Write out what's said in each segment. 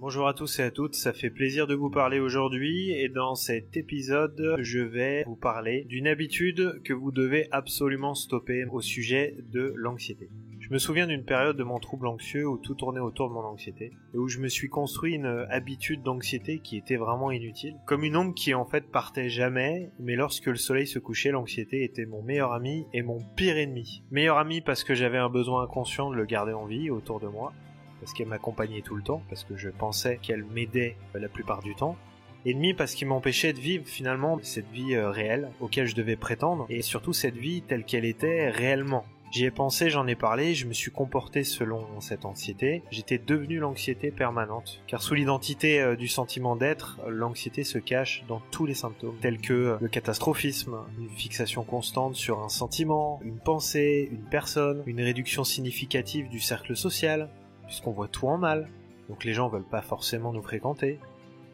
Bonjour à tous et à toutes, ça fait plaisir de vous parler aujourd'hui et dans cet épisode je vais vous parler d'une habitude que vous devez absolument stopper au sujet de l'anxiété. Je me souviens d'une période de mon trouble anxieux où tout tournait autour de mon anxiété et où je me suis construit une habitude d'anxiété qui était vraiment inutile, comme une ombre qui en fait partait jamais, mais lorsque le soleil se couchait, l'anxiété était mon meilleur ami et mon pire ennemi. Meilleur ami parce que j'avais un besoin inconscient de le garder en vie autour de moi, parce qu'elle m'accompagnait tout le temps, parce que je pensais qu'elle m'aidait la plupart du temps. Ennemi parce qu'il m'empêchait de vivre finalement cette vie euh, réelle auquel je devais prétendre, et surtout cette vie telle qu'elle était réellement. J'y ai pensé, j'en ai parlé, je me suis comporté selon cette anxiété. J'étais devenu l'anxiété permanente. Car sous l'identité euh, du sentiment d'être, l'anxiété se cache dans tous les symptômes, tels que euh, le catastrophisme, une fixation constante sur un sentiment, une pensée, une personne, une réduction significative du cercle social, puisqu'on voit tout en mal, donc les gens veulent pas forcément nous fréquenter.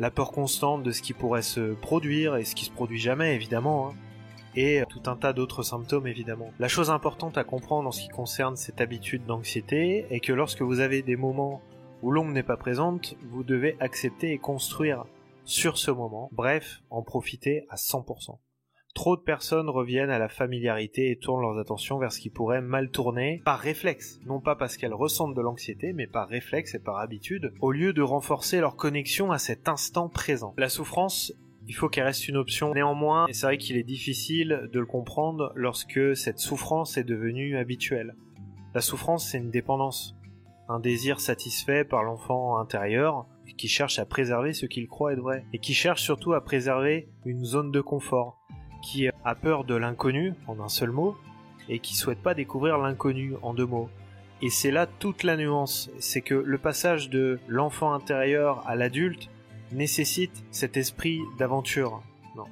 La peur constante de ce qui pourrait se produire et ce qui se produit jamais évidemment, hein. et tout un tas d'autres symptômes évidemment. La chose importante à comprendre en ce qui concerne cette habitude d'anxiété est que lorsque vous avez des moments où l'ombre n'est pas présente, vous devez accepter et construire sur ce moment, bref, en profiter à 100%. Trop de personnes reviennent à la familiarité et tournent leurs attentions vers ce qui pourrait mal tourner par réflexe, non pas parce qu'elles ressentent de l'anxiété, mais par réflexe et par habitude, au lieu de renforcer leur connexion à cet instant présent. La souffrance il faut qu'elle reste une option. Néanmoins, c'est vrai qu'il est difficile de le comprendre lorsque cette souffrance est devenue habituelle. La souffrance, c'est une dépendance, un désir satisfait par l'enfant intérieur qui cherche à préserver ce qu'il croit être vrai, et qui cherche surtout à préserver une zone de confort, qui a peur de l'inconnu, en un seul mot, et qui souhaite pas découvrir l'inconnu, en deux mots. Et c'est là toute la nuance, c'est que le passage de l'enfant intérieur à l'adulte nécessite cet esprit d'aventure. Non.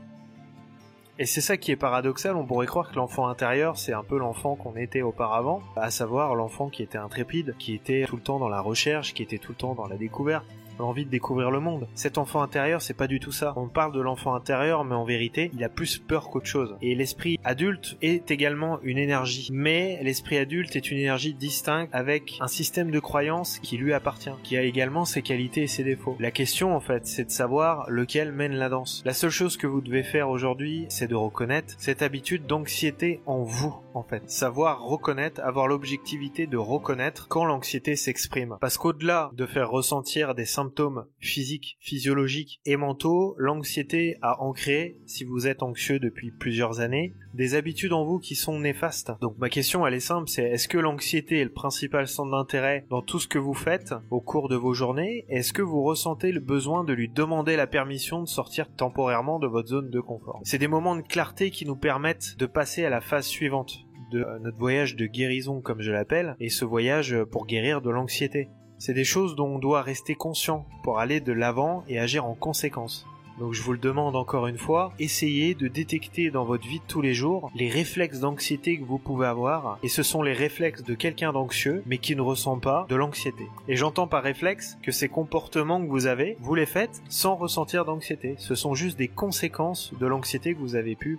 Et c'est ça qui est paradoxal, on pourrait croire que l'enfant intérieur c'est un peu l'enfant qu'on était auparavant, à savoir l'enfant qui était intrépide, qui était tout le temps dans la recherche, qui était tout le temps dans la découverte, envie de découvrir le monde. Cet enfant intérieur, c'est pas du tout ça. On parle de l'enfant intérieur, mais en vérité, il a plus peur qu'autre chose. Et l'esprit adulte est également une énergie. Mais l'esprit adulte est une énergie distincte avec un système de croyance qui lui appartient, qui a également ses qualités et ses défauts. La question, en fait, c'est de savoir lequel mène la danse. La seule chose que vous devez faire aujourd'hui, c'est de reconnaître cette habitude d'anxiété en vous, en fait. Savoir reconnaître, avoir l'objectivité de reconnaître quand l'anxiété s'exprime. Parce qu'au-delà de faire ressentir des symptômes symptômes physiques, physiologiques et mentaux, l'anxiété a ancré, si vous êtes anxieux depuis plusieurs années, des habitudes en vous qui sont néfastes. Donc ma question elle est simple, c'est est-ce que l'anxiété est le principal centre d'intérêt dans tout ce que vous faites au cours de vos journées? Est-ce que vous ressentez le besoin de lui demander la permission de sortir temporairement de votre zone de confort? C'est des moments de clarté qui nous permettent de passer à la phase suivante de notre voyage de guérison comme je l'appelle, et ce voyage pour guérir de l'anxiété. C'est des choses dont on doit rester conscient pour aller de l'avant et agir en conséquence. Donc je vous le demande encore une fois, essayez de détecter dans votre vie de tous les jours les réflexes d'anxiété que vous pouvez avoir, et ce sont les réflexes de quelqu'un d'anxieux, mais qui ne ressent pas de l'anxiété. Et j'entends par réflexe que ces comportements que vous avez, vous les faites sans ressentir d'anxiété. Ce sont juste des conséquences de l'anxiété que vous avez pu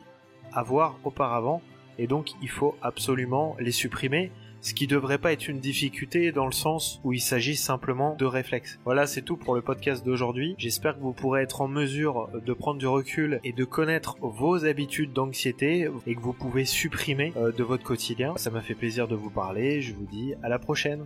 avoir auparavant, et donc il faut absolument les supprimer ce qui devrait pas être une difficulté dans le sens où il s'agit simplement de réflexes. Voilà, c'est tout pour le podcast d'aujourd'hui. J'espère que vous pourrez être en mesure de prendre du recul et de connaître vos habitudes d'anxiété et que vous pouvez supprimer euh, de votre quotidien. Ça m'a fait plaisir de vous parler. Je vous dis à la prochaine.